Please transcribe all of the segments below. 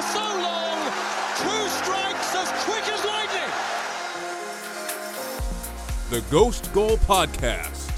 For so long, two strikes as quick as lightning. The Ghost Goal Podcast.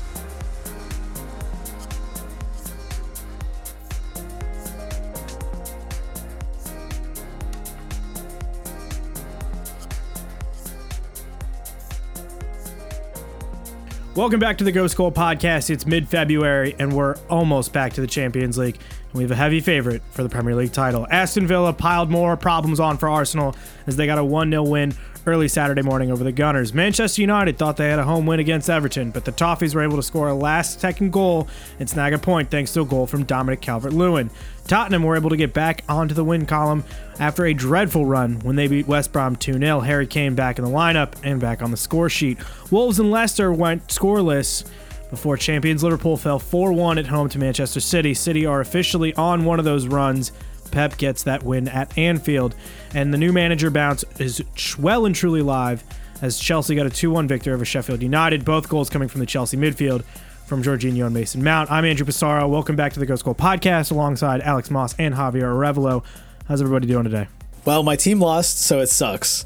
Welcome back to the Ghost Goal Podcast. It's mid February, and we're almost back to the Champions League. We have a heavy favorite for the Premier League title. Aston Villa piled more problems on for Arsenal as they got a 1 0 win early Saturday morning over the Gunners. Manchester United thought they had a home win against Everton, but the Toffees were able to score a last second goal and snag a point thanks to a goal from Dominic Calvert Lewin. Tottenham were able to get back onto the win column after a dreadful run when they beat West Brom 2 0. Harry Kane back in the lineup and back on the score sheet. Wolves and Leicester went scoreless before champions Liverpool fell 4 1 at home to Manchester City. City are officially on one of those runs. Pep gets that win at Anfield, and the new manager bounce is well and truly live as Chelsea got a 2 1 victory over Sheffield United. Both goals coming from the Chelsea midfield from Jorginho and Mason Mount. I'm Andrew Pissarro. Welcome back to the Ghost Goal Podcast alongside Alex Moss and Javier Arevalo. How's everybody doing today? Well, my team lost, so it sucks.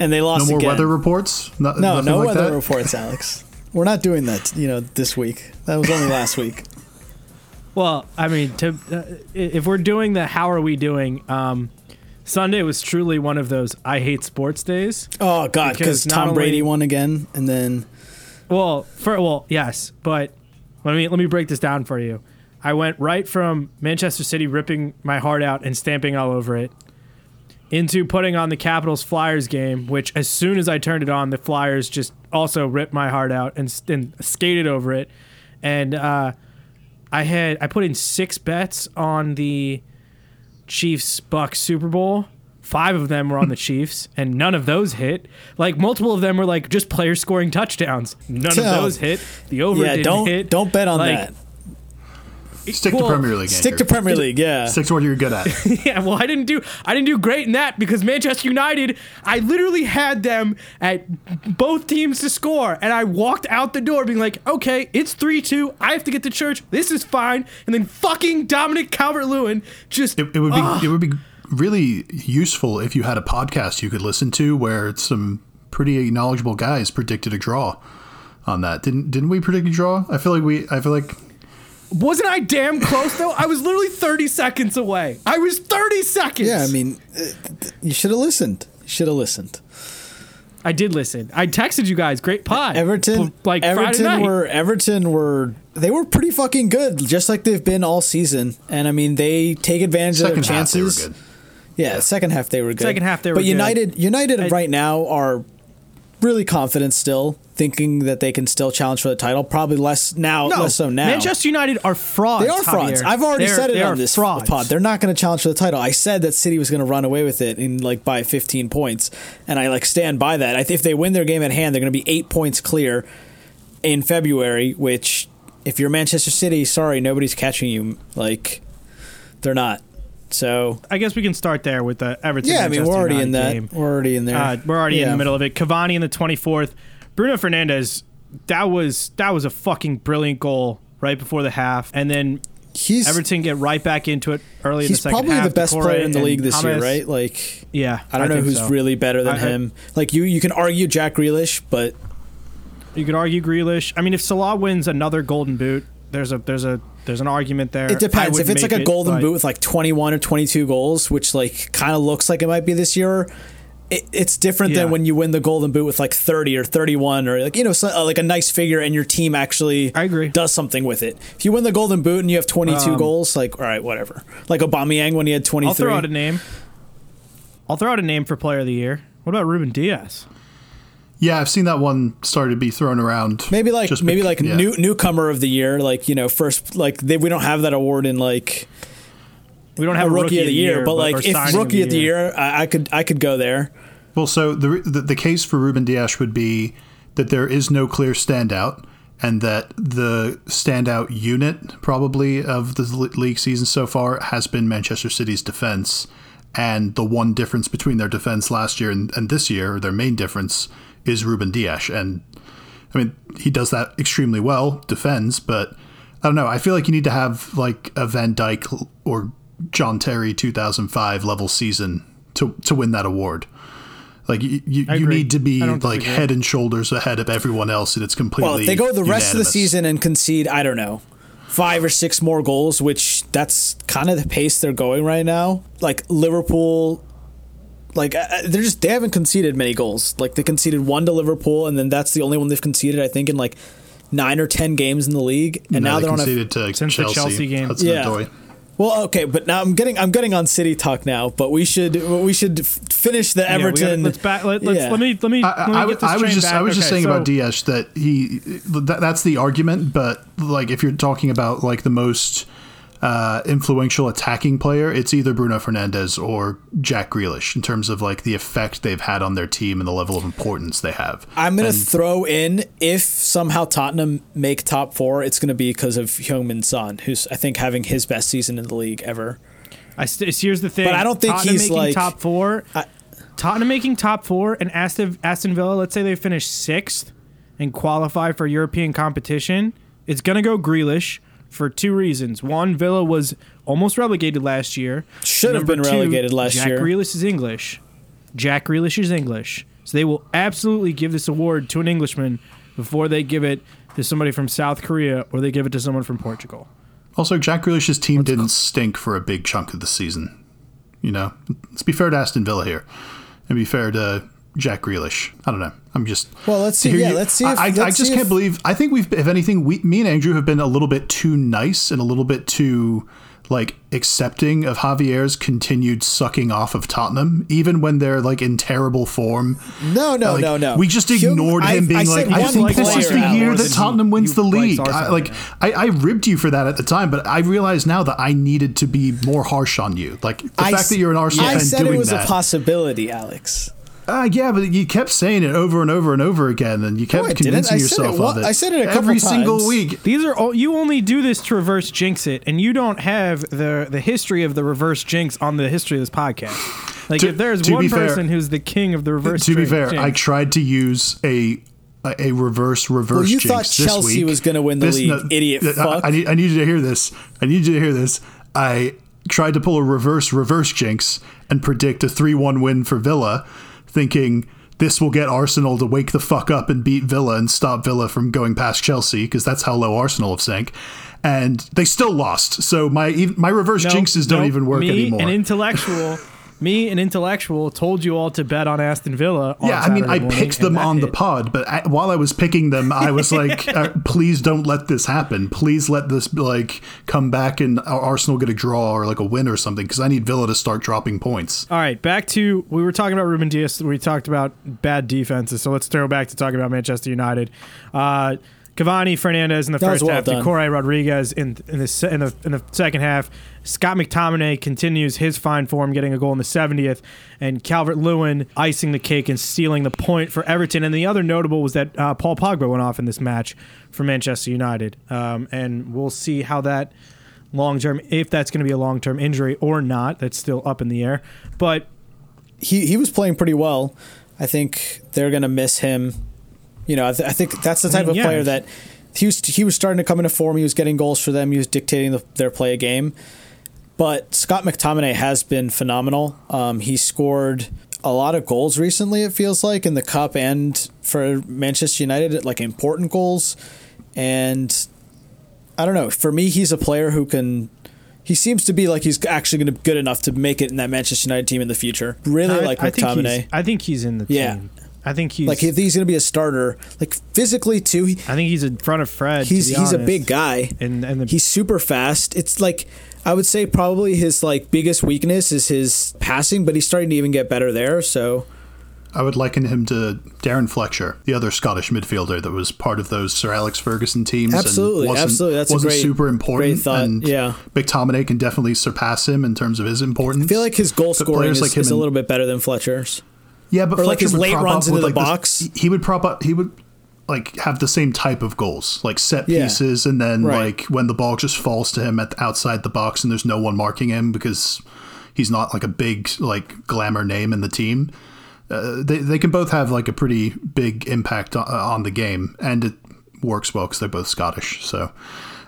And they lost No more again. weather reports. No, No, no like weather that? reports, Alex. We're not doing that, you know, this week. That was only last week. Well, I mean, to uh, if we're doing the how are we doing, um, Sunday was truly one of those I hate sports days. Oh God, Because Tom only- Brady won again, and then Well, for well, yes, but let me let me break this down for you. I went right from Manchester City ripping my heart out and stamping all over it into putting on the Capitals Flyers game, which as soon as I turned it on, the Flyers just also ripped my heart out and, and skated over it. And uh, I had I put in six bets on the Chiefs Bucks Super Bowl. Five of them were on the Chiefs, and none of those hit. Like multiple of them were like just players scoring touchdowns. None of those hit. The over yeah, didn't don't hit. don't bet on Like, that. Stick Well, to Premier League. Stick to Premier League. Yeah, Stick to what you're good at. Yeah, well, I didn't do I didn't do great in that because Manchester United, I literally had them at both teams to score, and I walked out the door being like, okay, it's three two. I have to get to church. This is fine. And then fucking Dominic Calvert Lewin just It, it would be Ah. it would be really useful if you had a podcast you could listen to where some pretty knowledgeable guys predicted a draw on that. Didn't didn't we predict a draw? I feel like we I feel like wasn't I damn close though? I was literally thirty seconds away. I was thirty seconds. yeah. I mean, uh, you should have listened. You should have listened. I did listen. I texted you guys. Great pod. Everton, P- like Everton Friday night. were Everton were they were pretty fucking good, just like they've been all season. And I mean, they take advantage of their second half they were chances. good. Yeah, second half they were good. Second half they were good. But good. United, United I- right now are really confident still, thinking that they can still challenge for the title. Probably less now, no, less so now. Manchester United are frauds. they are frauds. Javier. I've already They're- said it on this frauds. pod. They're not going to challenge for the title. I said that City was going to run away with it in like by 15 points, and I like stand by that. I think if they win their game at hand, they're going to be eight points clear in February. Which, if you're Manchester City, sorry, nobody's catching you. Like, they're not. So I guess we can start there with the Everton. yeah, I mean we're already in that. game. We're already in there. Uh, we're already in the middle of it. Cavani in the 24th. Bruno Fernandes. That was that was a fucking brilliant goal right before the half, and then He's Everton get right back into it early in the he's second probably the best Decore player in the league this year, right? Like Yeah, I don't know who's so. really better than I- I- him. Like you, you can argue Jack Grealish, but You could argue Grealish. I mean, if Salah wins another Golden Boot, there's a there's a there's an argument there. it depends. If it's like a golden but- boot with like 21 or 22 goals, which like kind of looks like it might be this year, it, it's different Yeah. than when you win the golden boot with like 30 or 31 or like you know so, uh, like a nice figure and your team actually I agree. does something with it. If you win the golden boot and you have 22 Um, goals, like all right, whatever. Like Aubameyang when he had 23. I'll throw out a name. I'll throw out a name for Player of the Year. What about Ruben Dias? Yeah, I've seen that one started to be thrown around. Maybe like just maybe bec- like yeah. new newcomer of the year, like you know first like they, we don't have that award in like We don't a have rookie, of the year, but or like if rookie of the year, I, I could I could go there. Well, so the, the the case for Ruben Dias would be that there is no clear standout, and that the standout unit probably of the league season so far has been Manchester City's defense. And the one difference between their defense last year and, and this year, their main difference, is Ruben Dias. And I mean, he does that extremely well, defends, but I don't know. I feel like you need to have like a Van Dijk or John Terry 2005 level season to to win that award. Like you, you, you need to be like head and shoulders ahead of everyone else, and it's completely. Well, they go the rest of the season and concede, I don't know, five or six more goals, which that's kind of the pace they're going right now. Like Liverpool, like uh, they're just they haven't conceded many goals. Like they conceded one to Liverpool, and then that's the only one they've conceded. I think in like nine or ten games in the league, and No, now they they don't have. conceded to Since the Chelsea. Chelsea game. Hudson Yeah. Odoi. Well, okay, but now I'm getting I'm getting on City talk now. But we should we should f- finish the Yeah, gotta- Everton. let's back. Let, let's Yeah. let me let me. I, let me I, get was- this I was just back. I was just saying so- about Dias that he that, that's the argument, but like if you're talking about like the most uh, influential attacking player, it's either Bruno Fernandes or Jack Grealish in terms of like the effect they've had on their team and the level of importance they have. I'm gonna And- throw in if somehow Tottenham make top four, it's gonna be because of Heung-Min Son, who's I think having his best season in the league ever. I st- here's the thing. But I don't think Tottenham he's making like- top four. I- Tottenham making top four and Aston Aston Villa. Let's say they finish sixth and qualify for European competition. It's gonna go Grealish for two reasons. One, Villa was almost relegated last year. Should have been two, relegated last Jack year. Jack Grealish is English. Jack Grealish is English. So they will absolutely give this award to an Englishman before they give it to somebody from South Korea or they give it to someone from Portugal. Also, Jack Grealish's team didn't stink for a big chunk of the season. You know, let's be fair to Aston Villa here, and be fair to Jack Grealish. I don't know. I'm just Well, let's see- yeah, let's see I, if- I, I let's just see can't if- believe. I think we've, if anything, we, me and Andrew have been a little bit too nice and a little bit too like accepting of Javier's continued sucking off of Tottenham, even when they're like in terrible form. No, no, Like, no, no. We just ignored I- him I being said like, I one think this is the year that Tottenham wins the you liked league. I, like, yeah. I, I ribbed you for that at the time, but I realize now that I needed to be more harsh on you. Like the I fact that you're an Arsenal I fan said doing it was that. a possibility, Alex. Uh, yeah, but you kept saying it over and over and over again, and you kept I didn't. convincing yourself it of it. I said it a couple every single times. week. These are all you only do this to reverse jinx it, and you don't have the the history of the reverse jinx on the history of this podcast. Like To- if there's one be fair- person who's the king of the reverse, To be jinx- fair, I tried to use a a, a reverse reverse. Well, you jinx thought this Chelsea week. was gonna win the league, idiot I- fuck. I, need I need you to hear this. I need you to hear this. I tried to pull a reverse reverse jinx and predict a three one win for Villa, thinking. This will get Arsenal to wake the fuck up and beat Villa and stop Villa from going past Chelsea because that's how low Arsenal have sank, and they still lost. So my my reverse jinxes don't even work me, anymore. An intellectual, me, an intellectual, told you all to bet on Aston Villa. On Yeah, I mean, I Saturday morning, picked them that on the pod, but I, while I was picking them, I was like, uh, "Please don't let this happen. Please let this like come back and Arsenal get a draw or like a win or something because I need Villa to start dropping points." All right, back to we were talking about Ruben Dias. We talked about bad defenses, so let's throw back to talking about Manchester United. Uh, Cavani, Fernandes in the That first well half, done. Doucouré Rodriguez in in the in the in the second half. Scott McTominay continues his fine form, getting a goal in the 70th, and Calvert Lewin icing the cake and stealing the point for Everton. And the other notable was that uh, Paul Pogba went off in this match for Manchester United, um, and we'll see how that long term, if that's going to be a long term injury or not. That's still up in the air, but. he he was playing pretty well. I think they're gonna miss him. You know, I, th- I think that's the type mean, of yeah. player that he was. He was starting to come into form. He was getting goals for them. He was dictating the, their play a game. But Scott McTominay has been phenomenal. Um, he scored a lot of goals recently. It feels like in the cup and for Manchester United, like important goals. And I don't know. For me, he's a player who can. He seems to be like he's actually going to be good enough to make it in that Manchester United team in the future. Really I, like I think McTominay. he's, I think he's in the Yeah. team. I think he's Like if he's going to be a starter, like physically too, he, I think he's in front of Fred. he's he's a big guy. and and the, He's super fast. It's like I would say probably his like biggest weakness is his passing, but he's starting to even get better there. So I would liken him to Darren Fletcher, the other Scottish midfielder that was part of those Sir Alex Ferguson teams. Absolutely, and wasn't, absolutely. That's a wasn't great- super important. thought, And yeah. McTominay can definitely surpass him in terms of his importance. I feel like his goal scoring is, like is a little bit better than Fletcher's. Yeah, but Or, like, his late runs into with, the like, box. This, he would prop up. He would like have the same type of goals, like set Yeah. pieces, and then Right. like when the ball just falls to him at outside the box, and there's no one marking him because he's not like a big like glamour name in the team. Uh, they they can both have like a pretty big impact on, on the game, and it works well because they're both Scottish. So.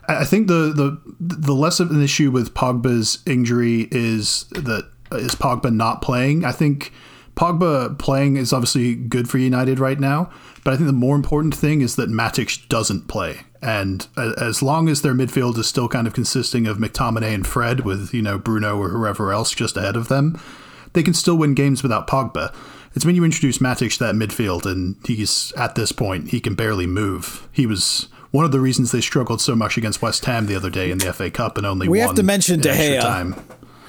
I I think the, the the less of an issue with Pogba's injury is that is Pogba not playing. I think Pogba playing is obviously good for United right now, but I think the more important thing is that Matic doesn't play. And as long as their midfield is still kind of consisting of McTominay and Fred, with you know Bruno or whoever else just ahead of them, they can still win games without Pogba. It's when you introduce Matic to that midfield, and he's at this point he can barely move. He was one of the reasons they struggled so much against West Ham the other day in the FA Cup and only We have to mention De Gea. time.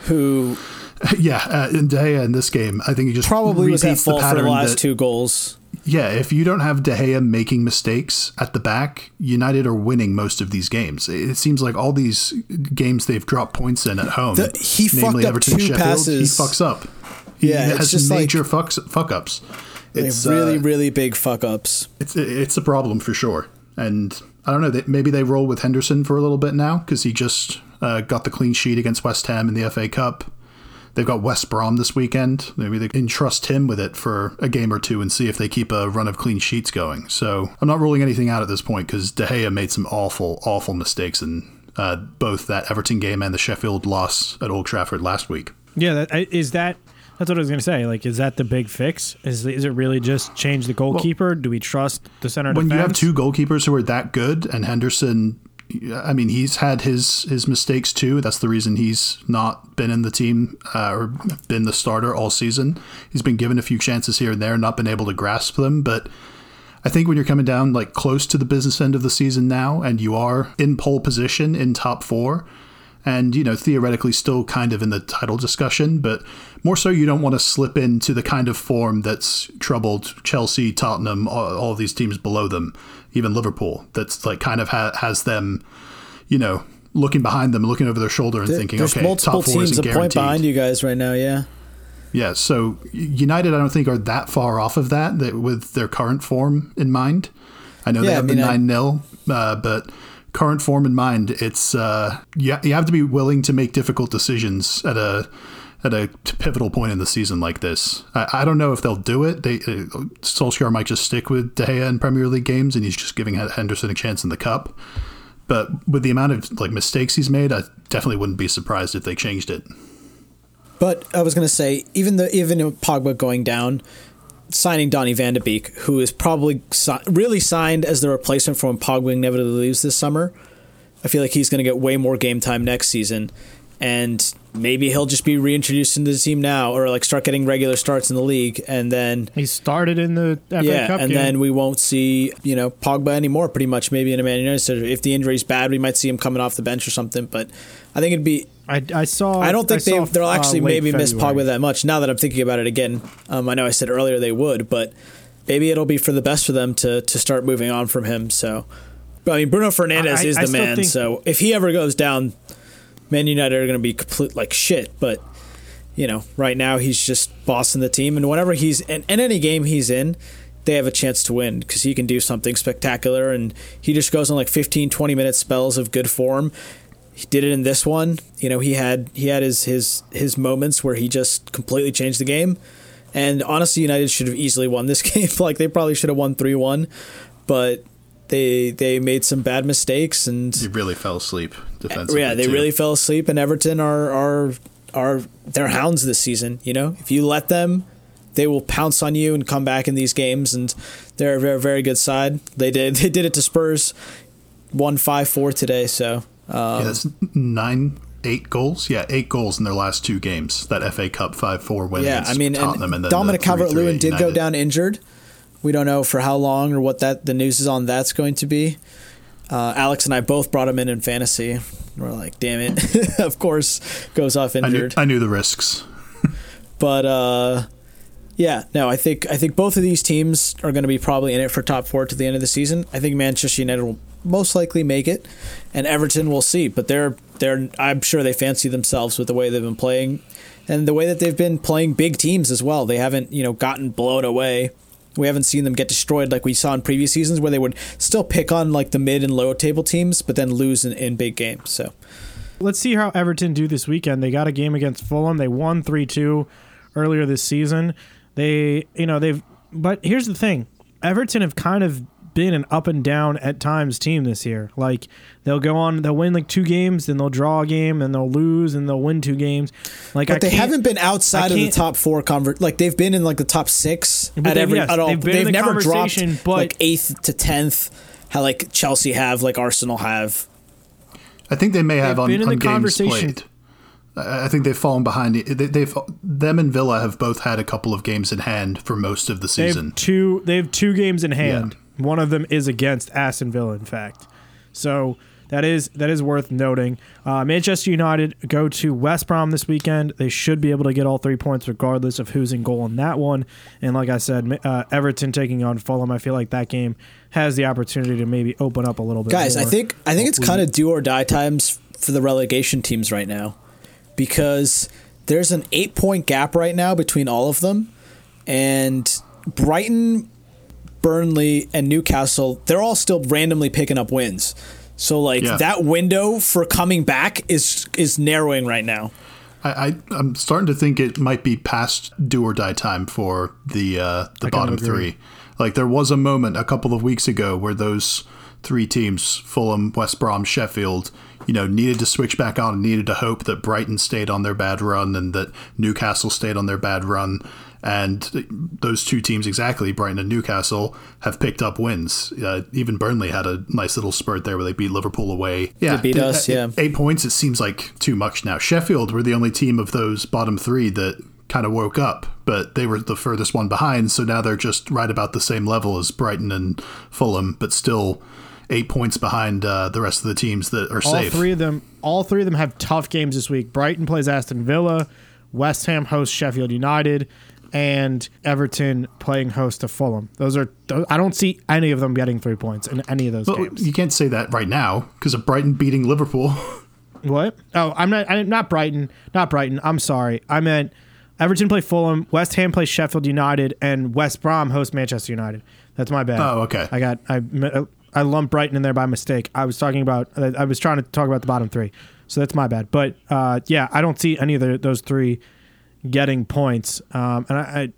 Who Yeah, uh, in De Gea in this game, I think he just probably was at the for the last that- two goals. Yeah, if you don't have De Gea making mistakes at the back, United are winning most of these games. It seems like all these games they've dropped points in at home. The- he namely fucked up Everton, two Sheffield, passes. He fucks up. He Yeah, it's has just like- major fucks fuck ups. It's really, uh, really big fuck ups. it's it's a problem for sure. And I don't know. they- Maybe they roll with Henderson for a little bit now because he just uh, got the clean sheet against West Ham in the FA Cup. They've got West Brom this weekend. Maybe they entrust him with it for a game or two and see if they keep a run of clean sheets going. So I'm not ruling anything out at this point because De Gea made some awful, awful mistakes in uh, both that Everton game and the Sheffield loss at Old Trafford last week. Yeah, that, is that. That's what I was gonna say. Like, is that the big fix? Is is it really just change the goalkeeper? Do we trust the center when you have two goalkeepers who are that good and Henderson I mean he's had his his mistakes too. That's the reason he's not been in the team uh, or been the starter all season. He's been given a few chances here and there not been able to grasp them. But I think when you're coming down like close to the business end of the season now and you are in pole position in top 4 and you know theoretically still kind of in the title discussion but more so you don't want to slip into the kind of form that's troubled Chelsea Tottenham all, all these teams below them even Liverpool that's like kind of ha- has them you know looking behind them looking over their shoulder and thinking okay multiple top four teams isn't a point behind you guys right now. Yeah. yeah, so United, I don't think are that far off of that, that with their current form in mind. I know they Yeah, I have mean, the nine 0 uh, but current form in mind, it's uh, you, you have to be willing to make difficult decisions at a at a pivotal point in the season like this. I, I don't know if they'll do it. They uh, Solskjaer might just stick with De Gea in Premier League games, and he's just giving Henderson a chance in the cup. But with the amount of like mistakes he's made, I definitely wouldn't be surprised if they changed it. But I was gonna say, even the even Pogba going down, signing Donny Van de Beek, who is probably si- really signed as the replacement for when Pogba inevitably leaves this summer. I feel like he's gonna get way more game time next season, and maybe he'll just be reintroduced into the team now, or like start getting regular starts in the league, and then he started in the FA yeah, Cup and game. then we won't see you know Pogba anymore. Pretty much, maybe in a Man United. So if the injury's bad, we might see him coming off the bench or something. But I think it'd be I, I saw. I don't think they saw, they'll uh, actually late maybe miss Pogba that much. Now that I'm thinking about it again, um, I know I said earlier they would, but maybe it'll be for the best for them to to start moving on from him. So, but I mean, Bruno Fernandes I- is I the man. think- so if he ever goes down, Man United are going to be complete like shit. But you know, right now he's just bossing the team, and whenever he's in, in any game he's in. They have a chance to win because he can do something spectacular, and he just goes on like 15, 20 minute spells of good form he did it in this one. You know, he had he had his his his moments where he just completely changed the game. And honestly, United should have easily won this game. like they probably should have won three one, but they they made some bad mistakes and He really fell asleep defensively. yeah, they too. really fell asleep. And Everton are are are they're hounds this season. You know, if you let them, they will pounce on you and come back in these games. And they're a very very good side. They did they did it to Spurs, won five four today. So. Um, Yeah, that's nine, eight goals. Yeah, eight goals in their last two games. That FA Cup five four win. Yeah, I mean, Tottenham, and and Dominic Calvert Lewin did go down injured. We don't know for how long or what that the news is on that's going to be. Uh, Alex and I both brought him in in fantasy. We're like, damn it! of course, goes off I knew, injured. I knew the risks. but uh, Yeah, no, I think I think both of these teams are going to be probably in it for top four to the end of the season. I think Manchester United will most likely make it, and Everton will see. But they're they're I'm sure they fancy themselves with the way they've been playing, and the way that they've been playing big teams as well. They haven't you know gotten blown away. We haven't seen them get destroyed like we saw in previous seasons, where they would still pick on like the mid and low table teams, but then lose in, in big games. So Let's see how Everton do this weekend. They got a game against Fulham. They won 3 2 earlier this season. They, you know, they've, but here's the thing Everton have kind of been an up and down at times team this year. Like they'll go on, they'll win like two games, then they'll draw a game, and they'll lose, and they'll win two games. Like, I they haven't been outside of the top four convert. Like they've been in like the top six at they've- every yes, at all. they've been in the never dropped but- like eighth to tenth. How like Chelsea have, like Arsenal have. I think they may have on, been in on the games conversation. played. I I think they've fallen behind. They, they've them and Villa have both had a couple of games in hand for most of the They season. have two. They have two games in hand. One of them is against Aston Villa, in fact. So that is that is worth noting. Uh, Manchester United go to West Brom this weekend. They should be able to get all three points, regardless of who's in goal in that one. And like I said, uh, Everton taking on Fulham. I feel like that game has the opportunity to maybe open up a little bit. Guys, I think I think it's kind of do or die times for the relegation teams right now, because there's an eight point gap right now between all of them, and Brighton, Burnley, and Newcastle they're all still randomly picking up wins. So like Yeah. that window for coming back is is narrowing right now. I, I I'm starting to think it might be past do or die time for the uh, the I bottom three. Like there was a moment a couple of weeks ago where those three teams, Fulham, West Brom, Sheffield, you know, needed to switch back on and needed to hope that Brighton stayed on their bad run and that Newcastle stayed on their bad run. And those two teams exactly, Brighton and Newcastle, have picked up wins. Uh, even Burnley had a nice little spurt there where they beat Liverpool away. Yeah, They beat us, yeah. eight points it seems like too much now sheffield were the only team of those bottom three that kind of woke up but they were the furthest one behind so now they're just right about the same level as brighton and fulham but still eight points behind uh, the rest of the teams that are all safe three of them. All three of them have tough games this week. Brighton plays Aston Villa. West Ham hosts Sheffield United. And Everton playing host to Fulham. Those are. I don't see any of them getting three points in any of those Well, games. you can't say that right now because of brighton beating liverpool What? Oh, I'm not. I'm not Brighton. Not Brighton. I'm sorry. I meant Everton play Fulham. West Ham plays Sheffield United, and West Brom host Manchester United. That's my bad. Oh, okay. I got. I I lumped Brighton in there by mistake. I was talking about. I was trying to talk about the bottom three. So that's my bad. But uh, yeah, I don't see any of the, those three getting points. Um, and I. I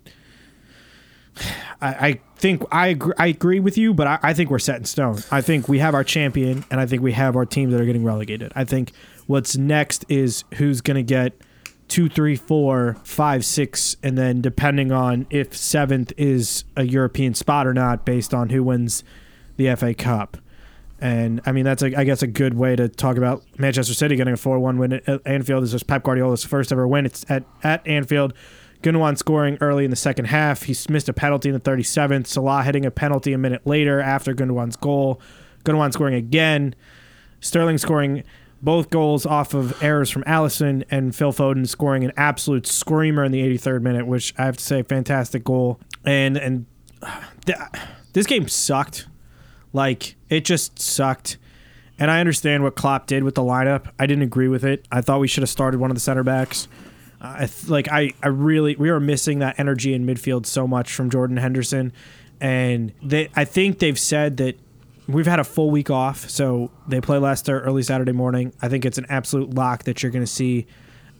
I think I agree, I agree with you, but I, I think we're set in stone. I think we have our champion, and I think we have our teams that are getting relegated. I think what's next is who's going to get two, three, four, five, six, and then depending on if seventh is a European spot or not, based on who wins the FA Cup. And I mean, that's a, I guess a good way to talk about Manchester City getting a 4 1 win at Anfield. This is Pep Guardiola's first ever win. It's at, at Anfield. Gundogan scoring early in the second half. He missed a penalty in the 37th. Salah hitting a penalty a minute later after Gundogan's goal. Gundogan scoring again. Sterling scoring both goals off of errors from Alisson and Phil Foden scoring an absolute screamer in the 83rd minute, which I have to say, fantastic goal. And and th- this game sucked. Like it just sucked. And I understand what Klopp did with the lineup. I didn't agree with it. I thought we should have started one of the center backs. I th- like I, I really we were missing that energy in midfield so much from Jordan Henderson, and they I think they've said that we've had a full week off, so they play Leicester early Saturday morning. I think it's an absolute lock that you're going to see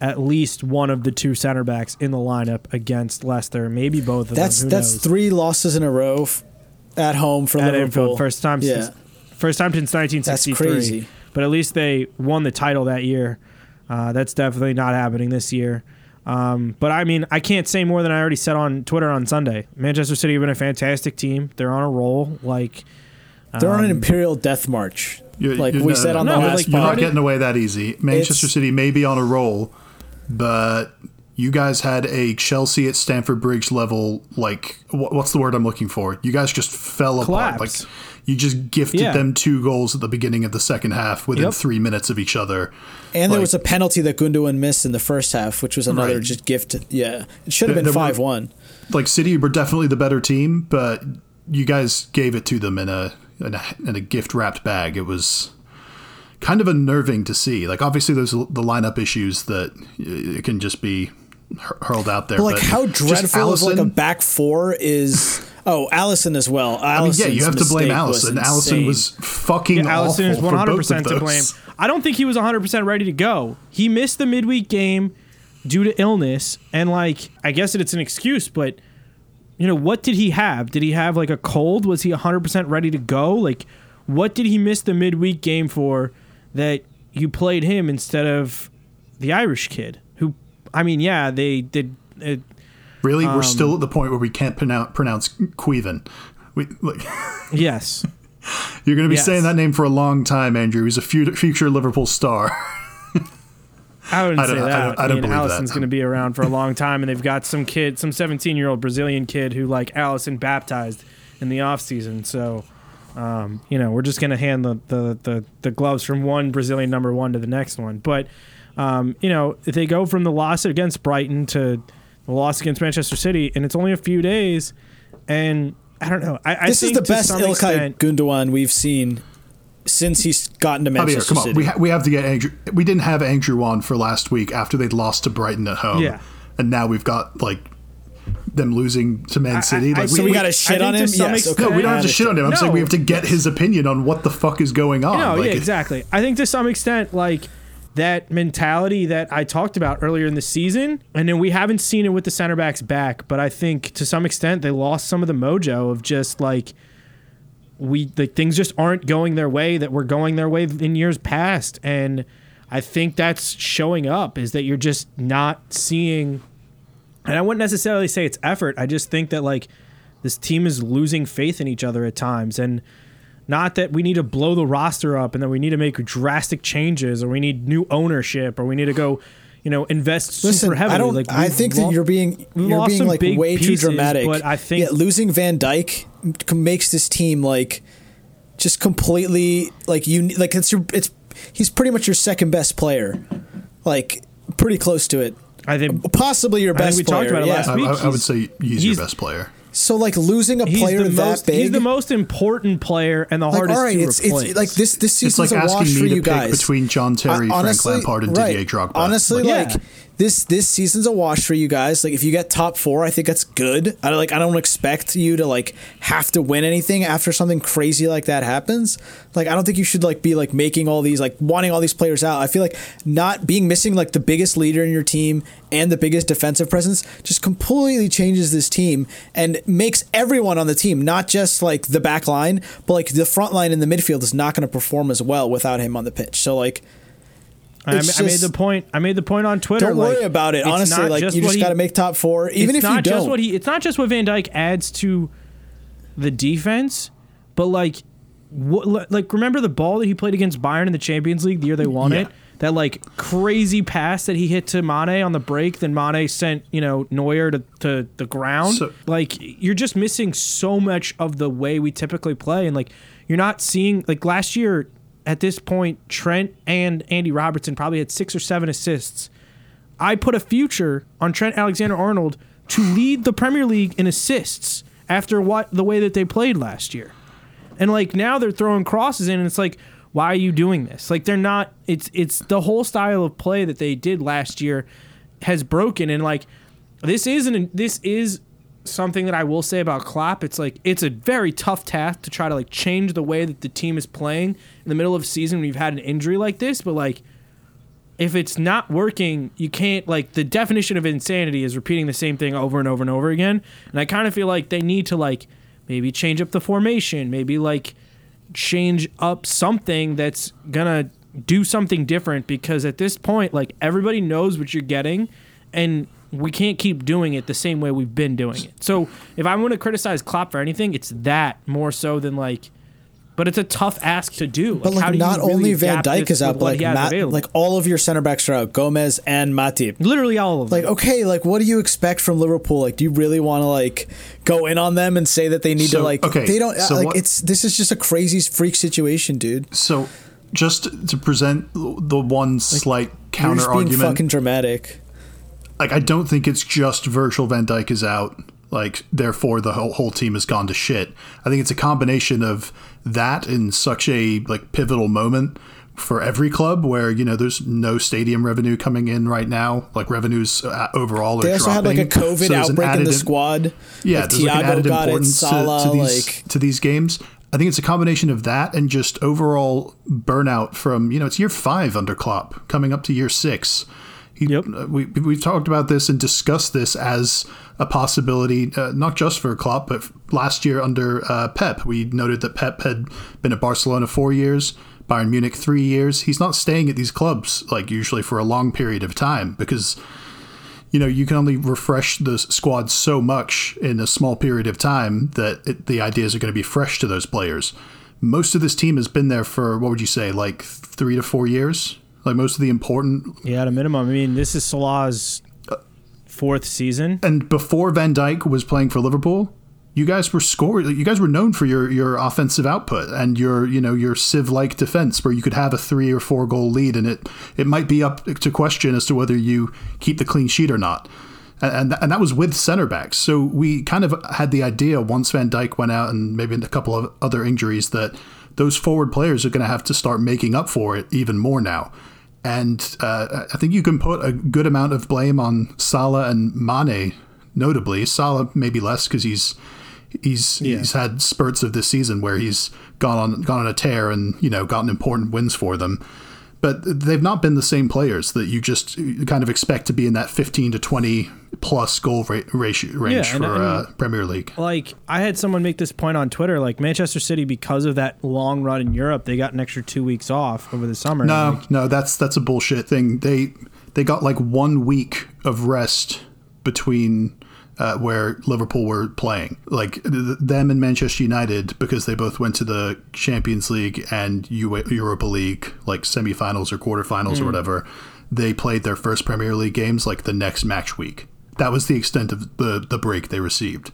at least one of the two center backs in the lineup against Leicester, maybe both of That's them. Who that's knows? three losses in a row f- at home for at Liverpool. Anfield, first time Yeah. since first time since 1963. That's crazy. But at least they won the title that year. Uh, that's definitely not happening this year. Um, but I mean, I can't say more than I already said on Twitter on Sunday. Manchester City have been a fantastic team. They're on a roll. Like They're on an um, imperial death march, You- like you- we no, said on no, the but, last like, You're not getting away that easy. Manchester City may be on a roll, but you guys had a Chelsea at Stamford Bridge level. Like, what's the word I'm looking for? You guys just fell apart. Like, you just gifted Yeah. them two goals at the beginning of the second half within Yep. three minutes of each other. And there was a penalty that Gundogan missed in the first half, which was another Right. just gift. Yeah, it should have been there were- five one. like City were definitely the better team, but you guys gave it to them in a in a, in a gift wrapped bag. It was kind of unnerving to see. Like obviously there's the lineup issues that uh, it can just be hurled out there. But like but how dreadful of like a back four is. Oh, Alisson as well. I mean, yeah, you have to blame mistake was Alisson. Alisson was fucking Yeah, Alisson is awful for 100 both percent of to blame. I don't think he was 100 percent ready to go. He missed the midweek game due to illness, and like I guess it's an excuse, but you know what did he have? Did he have like a cold? Was he 100 percent ready to go? Like what did he miss the midweek game for that you played him instead of the Irish kid? I mean, yeah, they did. It, Really, Um, we're still at the point where we can't pronounce pronounce Caoimhín. We like yes. you're going to be Yes. saying that name for a long time, Andrew. He's a fu- future Liverpool star. I wouldn't I don't- say I that. don't- I don't mean, believe that. Alisson's going to be around for a long time, and they've got some kid, some 17 year old Brazilian kid who like Alisson baptized in the off season. So, um, you know, we're just going to hand the, the the the gloves from one Brazilian number one to the next one. But, um, you know, they go from the loss against Brighton to the loss against Manchester City, and it's only a few days, and I don't know. I, I This is the best some Ilkay extent- Gundogan we've seen since he's gotten to Javier, Manchester come on. We, ha- we have to get Andrew. We didn't have Andrew on for last week after they'd lost to Brighton at home. Yeah. And now we've got like them losing to Man City. I- like so we, we- gotta shit on him. Yes, extent- no, we don't have to shit on him. I'm saying we have to get his opinion on what the fuck is going on. No, like, yeah, exactly. I think to some extent, like that mentality that I talked about earlier in the season, and then we haven't seen it with the center backs back, but I think to some extent they lost some of the mojo of just like we like things just aren't going their way that were going their way in years past, and I think that's showing up is that you're just not seeing and I wouldn't necessarily say it's effort. I just think that like this team is losing faith in each other at times, and not that we need to blow the roster up and that we need to make drastic changes or we need new ownership or we need to go, you know, invest Listen, super heavily. I don't. like I we've think lo- that you're being you're being like big way too dramatic. But I think yeah, losing Van Dijk makes this team like just completely like you like it's your it's he's pretty much your second best player, like pretty close to it. I think Possibly your I think best we talked player. about it yeah. last I, week. I- I would say he's, he's- your best player. So like losing a he's player that most big. he's the most important player and the like, hardest all right, to it's, replace. it's like this. This It's season's like a wash asking for me to you pick guys. between John Terry, I- honestly, Frank Lampard, and right. Didier Drogba. Honestly, Like, Yeah. This this season's a wash for you guys. Like if you get top four, I think that's good. I like I don't expect you to like have to win anything after something crazy like that happens. Like I don't think you should like be like making all these like wanting all these players out. I feel like not being missing like the biggest leader in your team and the biggest defensive presence just completely changes this team and makes everyone on the team, not just like the back line, but like the front line in the midfield is not going to perform as well without him on the pitch. So like I, it's I made the point. I made the point on Twitter. don't like, worry about it. Honestly, like you just got to make top four, even it's if not you don't. just what he it's not just what Van Dijk adds to the defense, but like what like remember the ball that he played against Bayern in the Champions League the year they won Yeah. it? That like crazy pass that he hit to Mane on the break, then Mane sent, you know, Neuer to, to the ground. So- like you're just missing so much of the way we typically play and like you're not seeing like last year at this point Trent and Andy Robertson probably had 6 or 7 assists. I put a future on Trent Alexander Arnold to lead the Premier League in assists after what the way that they played last year. And like now they're throwing crosses in and it's like why are you doing this? Like they're not it's it's the whole style of play that they did last year has broken and like this isn't this is something that I will say about Klopp. It's like it's a very tough task to try to like change the way that the team is playing in the middle of a season when you've had an injury like this, but like if it's not working, you can't like the definition of insanity is repeating the same thing over and over and over again. And I kind of feel like they need to like maybe change up the formation, maybe like change up something that's gonna do something different because at this point, like everybody knows what you're getting and we can't keep doing it the same way we've been doing it. So if I'm gonna criticize Klopp for anything, it's that more so than like but it's a tough ask to do. but how like do not really only Van adapt Dyke is out, but like Matt, like all of your center backs are out, Gomez and Matip. literally all of them. Like okay, like what do you expect from Liverpool? Like, do you really want to like go in on them and say that they need to like? okay, they don't so like. what- It's this is just a crazy freak situation, dude. So, just to present the one slight You're counter just being argument, fucking dramatic. Like I don't think it's just Virgil van Dijk is out. Like, therefore, the whole, whole team has gone to shit. I think it's a combination of that in such a like pivotal moment for every club where you know there's no stadium revenue coming in right now. Like revenues uh, overall are They also dropping. had like a COVID So outbreak in the in- squad. yeah, like, there's like an Thiago added got it, importance to- Salah, to, these like to these games. I think it's a combination of that and just overall burnout from you know it's year five under Klopp, coming up to year six. He, Yep. uh, we we've talked about this and discussed this as a possibility, uh, not just for Klopp, but last year under uh, Pep. We noted that Pep had been at Barcelona four years, Bayern Munich three years. He's not staying at these clubs like usually for a long period of time because you know, you can only refresh the squad so much in a small period of time that it, the ideas are going to be fresh to those players. Most of this team has been there for what would you say, like three to four years? Like most of the important. Yeah, at a minimum. I mean, this is Salah's fourth season. And before Van Dijk was playing for Liverpool, you guys were scored. You guys were known for your your offensive output and your you know your sieve like defense, where you could have a three or four goal lead, and it it might be up to question as to whether you keep the clean sheet or not. And, and that was with center backs. So we kind of had the idea once Van Dijk went out and maybe a couple of other injuries that those forward players are going to have to start making up for it even more now. And uh, I think you can put a good amount of blame on Salah and Mane, notably. Salah maybe less because he's he's he's had spurts of this season where he's gone on gone on a tear and you know gotten important wins for them. But they've not been the same players that you just kind of expect to be in that 15 to 20 plus goal ra- ratio range Yeah, and- for and- uh, Premier League. Like I had someone make this point on Twitter. Like Manchester City, because of that long run in Europe, they got an extra two weeks off over the summer. No, Like, no, that's that's a bullshit thing. They they got like one week of rest between uh, where Liverpool were playing. Like th- them and Manchester United, because they both went to the Champions League and U- Europa League, like semifinals or quarterfinals or whatever. They played their first Premier League games like the next match week. That was the extent of the the break they received.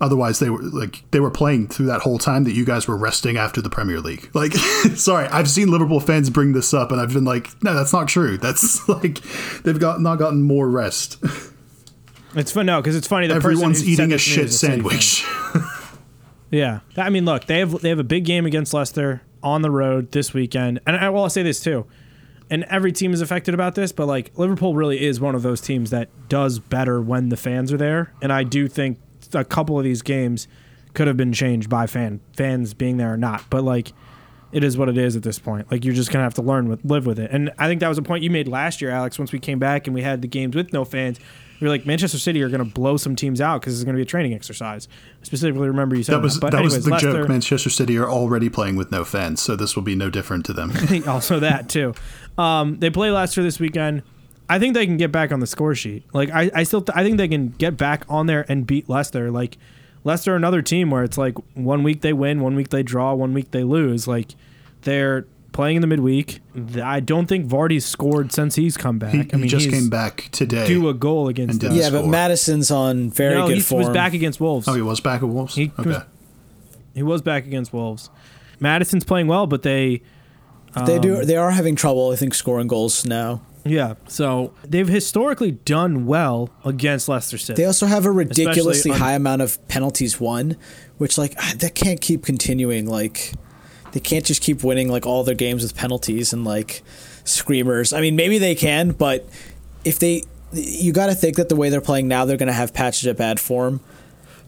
Otherwise, they were like they were playing through that whole time that you guys were resting after the Premier League. Like, sorry, I've seen Liverpool fans bring this up, and I've been like, no, that's not true. That's like they've got not gotten more rest. it's fun. No, because it's funny. The Everyone's eating a this to me shit was City fan. sandwich. Yeah, I mean, look, they have they have a big game against Leicester on the road this weekend, and I'll say this too, and every team is affected about this, but like Liverpool really is one of those teams that does better when the fans are there, and I do think a couple of these games could have been changed by fan fans being there or not, but like. It is what it is at this point. Like you're just gonna have to learn with live with it. And I think that was a point you made last year, Alex. Once we came back and we had the games with no fans, we were like Manchester City are gonna blow some teams out because it's gonna be a training exercise. I specifically remember you said That was But that anyways, was the Leicester, joke. Manchester City are already playing with no fans, so this will be no different to them. also that too. Um, they play Leicester this weekend. I think they can get back on the score sheet. Like I, I still, I think they can get back on there and beat Leicester. Like Leicester, are another team where it's like one week they win, one week they draw, one week they lose. Like they're playing in the midweek. I don't think Vardy's scored since he's come back. He, I mean, he just he's came back today. Do a goal against And did them. the yeah, but. Maddison's on very no, good he form. was back against Wolves. oh, he was back at Wolves. He okay. was- He was back against Wolves. Maddison's playing well, but they they Um, do. They are having trouble. I think scoring goals now. Yeah, so they've historically done well against Leicester City. They also have a ridiculously high amount of penalties won, which like ah, that can't keep continuing. Like they can't just keep winning like all their games with penalties and like screamers. I mean, maybe they can, but if they, you got to think that the way they're playing now, they're going to have patches of bad form.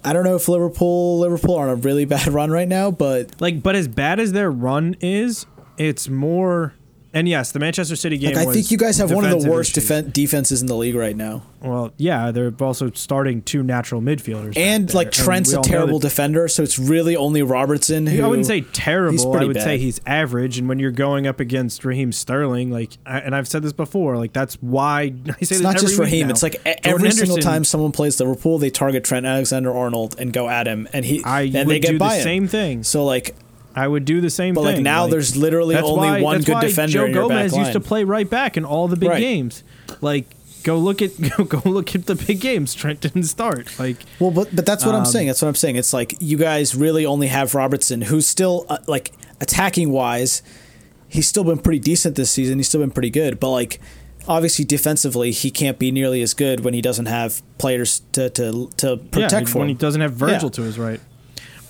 I don't know if Liverpool Liverpool are on a really bad run right now, but like, but as bad as their run is, it's more. And yes, the Manchester City game. like I think you guys have one of the worst defen- defenses in the league right now. Well, yeah, they're also starting two natural midfielders, And like Trent's we a terrible defender, so it's really only Robertson who I wouldn't say terrible. I would say he's average. And when you're going up against Raheem Sterling, like, I, and I've said this before, like that's why I say It's this not just Raheem. It's like Jordan every single Henderson- time someone plays Liverpool, they target Trent Alexander Arnold and go at him, and he I and they get do by the same thing. So like, I would do the same But, thing. like, now there's literally only why- one good defender Joe in your back Gomez used to play right back in all the big Right. games. Like, go look at go, go look at the big games. Trent didn't start. Like, well, but but that's what Um, I'm saying. That's what I'm saying. It's like you guys really only have Robertson, who's still uh, like attacking wise, he's still been pretty decent this season. He's still been pretty good, but like obviously defensively he can't be nearly as good when he doesn't have players to to, to protect yeah, for when him. he doesn't have Virgil Yeah. to his right.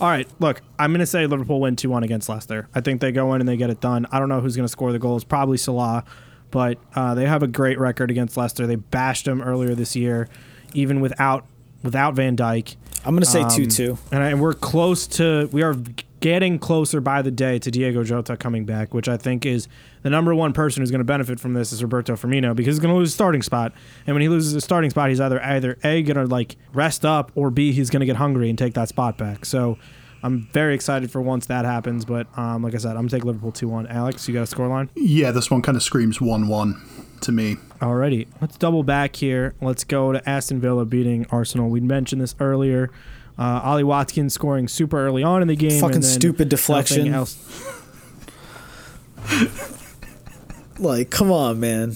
All right, look, I'm going to say Liverpool win 2 1 against Leicester. I think they go in and they get it done. I don't know who's going to score the goals. Probably Salah, but uh, they have a great record against Leicester. They bashed them earlier this year, even without without Van Dijk. I'm going to say Um, two two. And, I, and we're close to, we are getting closer by the day to Diego Jota coming back, which I think is the number one person who's going to benefit from this is Roberto Firmino because he's going to lose his starting spot. And when he loses his starting spot, he's either either A, going to like rest up, or B, he's going to get hungry and take that spot back. So I'm very excited for once that happens. But um, like I said, I'm going to take Liverpool 2 1. Alex, you got a score line? Yeah, this one kind of screams 1 1 to me. Alrighty, let's double back here. Let's go to Aston Villa beating Arsenal. We mentioned this earlier. Uh, Ollie Watkins scoring super early on in the game. Fucking and then stupid deflection. Else. Like, come on, man.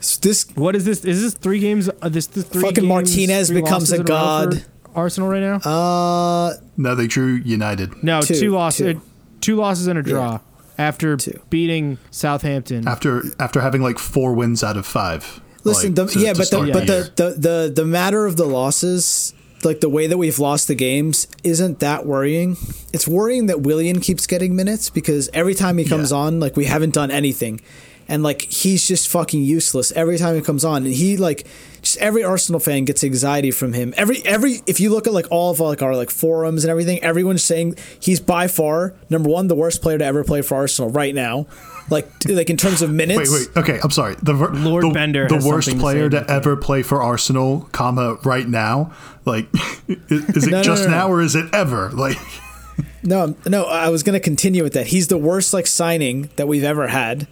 S- This What is this? Is this three games? Uh, this the three Fucking games, Martinez three becomes a god. Arsenal right now? uh No, they drew United. no, two, two, losses. two. Two losses and a draw after Two. beating Southampton. After after having like four wins out of five. Listen, like, the, to- yeah, to but the, but the, the the the matter of the losses, like the way that we've lost the games, isn't that worrying. It's worrying that Willian keeps getting minutes because every time he comes Yeah. on, like we haven't done anything. And like he's just fucking useless every time he comes on, and he like just every Arsenal fan gets anxiety from him. Every every if you look at like all of like our like forums and everything, everyone's saying he's by far number one the worst player to ever play for Arsenal right now. Like like in terms of minutes. Wait, wait. Okay, I'm sorry. The ver- Lord the, Bender the has worst something to player to ever play for Arsenal, comma right now. Like, is, is it No, no, just no, no. now or is it ever? Like, No, no, I was going to continue with that. He's the worst like signing that we've ever had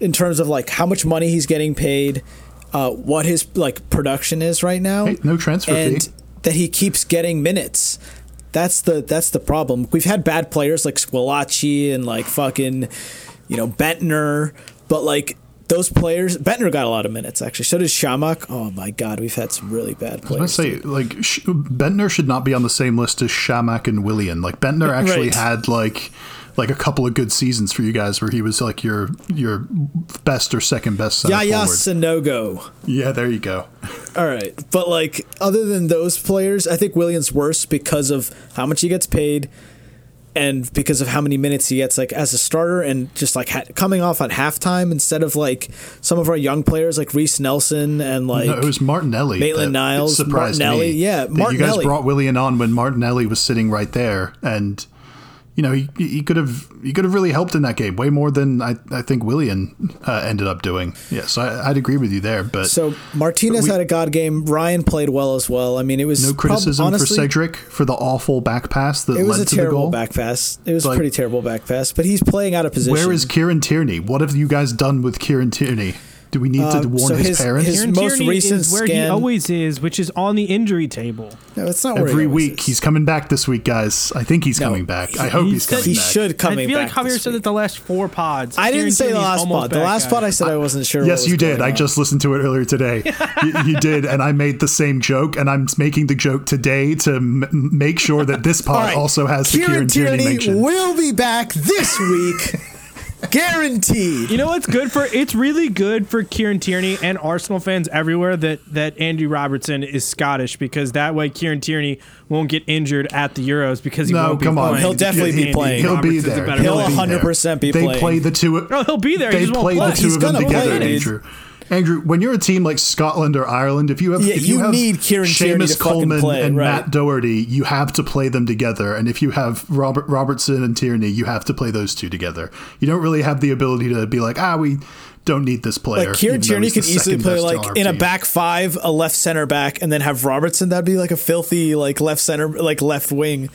in terms of like how much money he's getting paid, uh, what his like production is right now, Hey, no transfer and fee. that he keeps getting minutes. That's the that's the problem. We've had bad players like Squillaci and like fucking, you know, Bendtner, but like those players, Bendtner got a lot of minutes actually. So did Chamakh. Oh my god, we've had some really bad players. I players. say like Sh- Bendtner should not be on the same list as Chamakh and Willian. Like Bendtner actually Right. had like like a couple of good seasons for you guys where he was like your your best or second best center Yaya forward. Sanogo. Yeah, there you go. All right, but like other than those players, I think Williams worse because of how much he gets paid, and because of how many minutes he gets like as a starter, and just like ha- coming off at halftime instead of like some of our young players like Reiss Nelson and like no, it was Martinelli. Maitland Niles, surprised Martinelli, me. yeah, that You guys Martinelli. brought Willian on when Martinelli was sitting right there, and you know he he could have he could have really helped in that game way more than I I think Willian uh, ended up doing. Yeah, so I, I'd agree with you there, but so Martinez we- had a god game. Ryan played well as well. I mean, it was no prob- criticism honestly, for Cedric for the awful back pass that It was led a to the terrible goal. back pass. It was Like- pretty terrible back pass, but he's playing out of position. Where is Kieran Tierney? What have you guys done with Kieran Tierney? Do we need Uh, to warn so his, his- parents? his- Kieran most Tierney recent is where he always is, which is on the injury table. no, it's not where he Every week is. he's coming back this week, guys. I think he's No, coming back. I hope he he's said- coming he back. should come. back. I feel back like Javier said that the last four pods. I didn't Kieran say the last almost pod. The last pod I said I wasn't sure. Yes, what was you did. going I just listened to it earlier today. you, you did, and I made the same joke, and I'm making the joke today to m- make sure that this pod All right. also has the Kieran Kieran Tierney Tierney mention. will be back this week, guaranteed. You know what's good for? It's really good for Kieran Tierney and Arsenal fans everywhere that that Andy Robertson is Scottish because that way Kieran Tierney won't get injured at the Euros because he No, won't be on. playing He'll because definitely be playing. He'll be Robertson's a there. He'll be 100% be they playing. play the two. No, he'll be there. He They just won't play the two He's of them gonna play, together. Andrew. Andrew, when you're a team like Scotland or Ireland, if you have Yeah, if you have need Kieran Seamus Coleman play, and right. Matt Doherty, you have to play them together. And if you have Robert Robertson and Tierney, you have to play those two together. You don't really have the ability to be like, ah, we don't need this player. Like Kieran Tierney could easily play like in a back five, a left center back, and then have Robertson. That'd be like a filthy like left center, like left wing.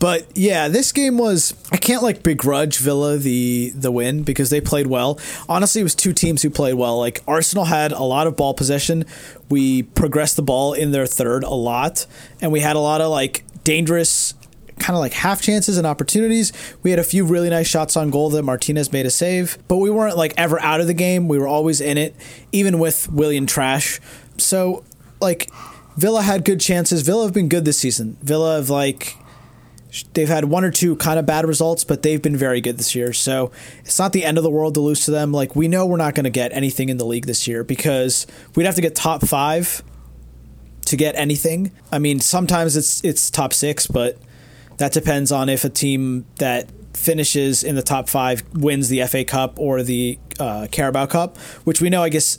But yeah, this game was I can't like begrudge Villa the the win because they played well. Honestly, it was two teams who played well. Like Arsenal had a lot of ball possession. We progressed the ball in their third a lot, and we had a lot of like dangerous kind of like half chances and opportunities. We had a few really nice shots on goal that Martinez made a save, but we weren't like ever out of the game. We were always in it, even with Willian Trash. So like Villa had good chances. Villa have been good this season. Villa have like they've had one or two kind of bad results, but they've been very good this year. So it's not the end of the world to lose to them. Like we know we're not going to get anything in the league this year because we'd have to get top five to get anything. I mean, sometimes it's it's top six, but that depends on if a team that finishes in the top five wins the FA Cup or the uh, Carabao Cup, which we know, I guess.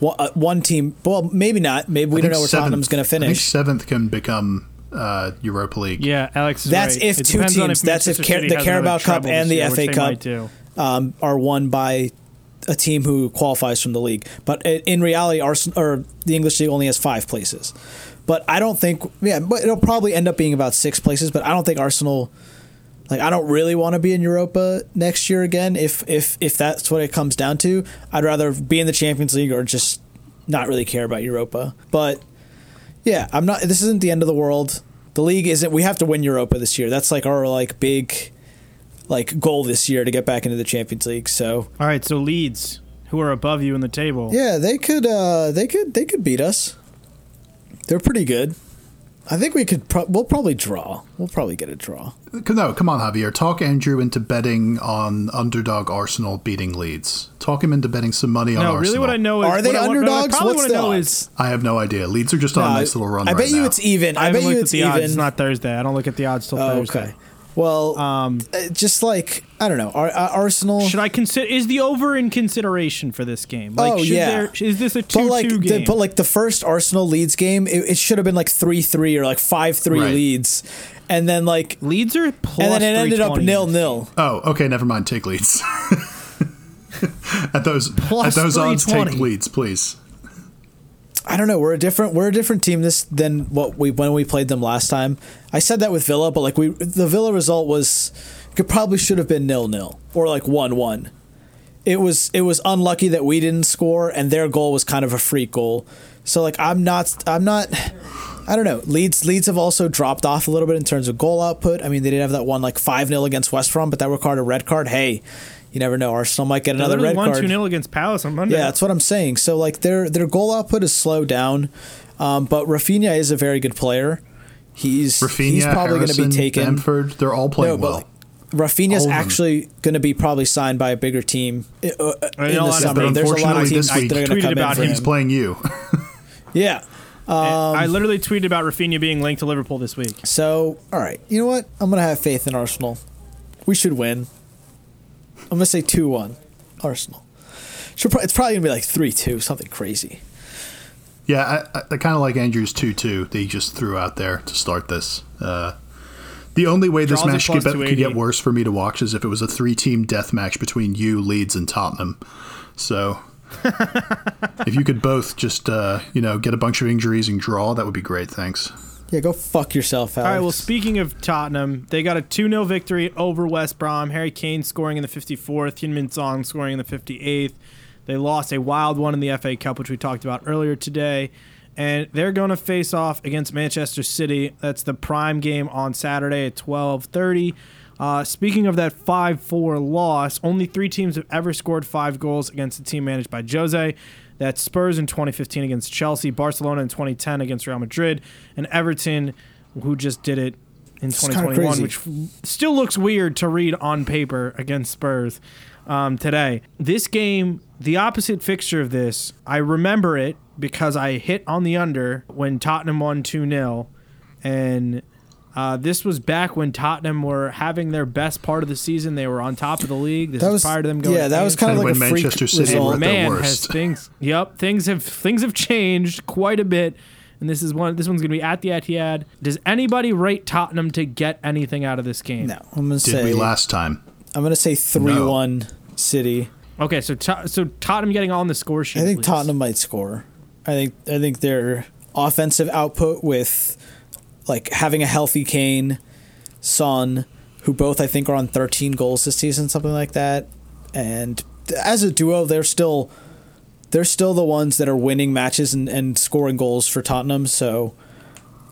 One, uh, one team, well, maybe not. Maybe we don't know where seventh- Tottenham's going to I think finish. seventh can become uh, Europa League. Yeah, Alex. Is That's right. if It two depends on teams- that's if Car- the Carabao Cup and the year, FA Cup. um, are won by a team who qualifies from the league. But in reality, Arsenal or the English league only has five places. But I don't think, yeah, but it'll probably end up being about six places. But I don't think Arsenal, like, I don't really want to be in Europa next year again. If if if that's what it comes down to, I'd rather be in the Champions League or just not really care about Europa. But yeah, I'm not. This isn't the end of the world. The league isn't. We have to win Europa this year. That's like our like big like goal this year to get back into the Champions League. So All right, so Leeds, who are above you in the table. yeah, they could uh they could they could beat us. They're pretty good. I think we could. Pro- we'll probably draw. We'll probably get a draw. No, come on, Javier. Talk Andrew into betting on underdog Arsenal beating Leeds. Talk him into betting some money on No, Arsenal. really, what I know is Are they what I want- what I underdogs? probably What's wanna the know odds? is I have no idea. Leeds are just on a nice little run I right bet you now. it's even. I I, bet you it's at the odds. even. It's not Thursday. I don't look at the odds till oh, Thursday. okay. Well, Um, uh, just like I don't know. Ar- uh, Arsenal. should I consider? Is the over in consideration for this game? Like, Oh, should yeah. There, is this a But two-two like, the, game? but like the first Arsenal Leeds game, it, it should have been like three three or like five three Right. Leeds, and then like, Leeds are plus and then it ended up nil nil. Oh, okay, never mind. Take Leeds. at those Plus at those odds, take 320. Leeds, please. I don't know. We're a different we're a different team this than what we when we played them last time. I said that with Villa, but like we the Villa result was could probably should have been nil nil or like one one. It was it was unlucky that we didn't score and their goal was kind of a freak goal. So like I'm not I'm not I don't know. Leeds Leeds have also dropped off a little bit in terms of goal output. I mean they did have that one like five 0 against West Brom, but that required a red card. Hey, you never know. Arsenal might get another literally red won card. 2 0 against Palace on Monday. Yeah, that's what I'm saying. So like their their goal output is slowed down, um, but Rafinha is a very good player. He's Rafinha, he's probably going to Harrison, be taken. Bamford, they're all playing No, but, well. Rafinha's All of them. actually going to be probably signed by a bigger team uh, uh, in the summer. but There's a lot of unfortunately teams this week- that are I going tweeted to come in about for him. He's playing you. Yeah. And I literally tweeted about Rafinha being linked to Liverpool this week. So all right, you know what? I'm going to have faith in Arsenal. We should win. I'm going to say two one, Arsenal. Should pro- it's probably going to be like three two, something crazy. Yeah, I, I kind of like Andrew's 2 2 that he just threw out there to start this. Uh, the only way this Draws match could, could get worse for me to watch is if it was a three team death match between you, Leeds, and Tottenham. So if you could both just, uh, you know, get a bunch of injuries and draw, that would be great. Thanks. Yeah, go fuck yourself, Alex. All right, well, speaking of Tottenham, they got a 2 0 victory over West Brom. Harry Kane scoring in the 54th, Hyun Song scoring in the 58th. They lost a wild one in the FA Cup, which we talked about earlier today. And they're going to face off against Manchester City. That's the prime game on Saturday at 12:30. Uh, speaking of that 5-4 loss, only three teams have ever scored five goals against a team managed by Jose. That's Spurs in 2015 against Chelsea, Barcelona in 2010 against Real Madrid, and Everton, who just did it in kinda 2021, which still looks weird to read on paper against Spurs um, today. This game, the opposite fixture of this, I remember it because I hit on the under when Tottenham won 2 0. And uh, this was back when Tottenham were having their best part of the season. They were on top of the league. This that was was prior to them going. yeah, that was kind of And like a when freak Manchester City were result. at their man worst. has things. Yep, things have things have changed quite a bit. And this is one. This one's going to be at the Etihad. Does anybody rate Tottenham to get anything out of this game? No, I'm gonna Did say we last time? I'm gonna say three one City. Okay, so To- so Tottenham getting on the score sheet. I think please. Tottenham might score. I think I think their offensive output with like having a healthy Kane, Son, who both I think are on 13 goals this season, something like that, and as a duo, they're still they're still the ones that are winning matches and, and scoring goals for Tottenham. So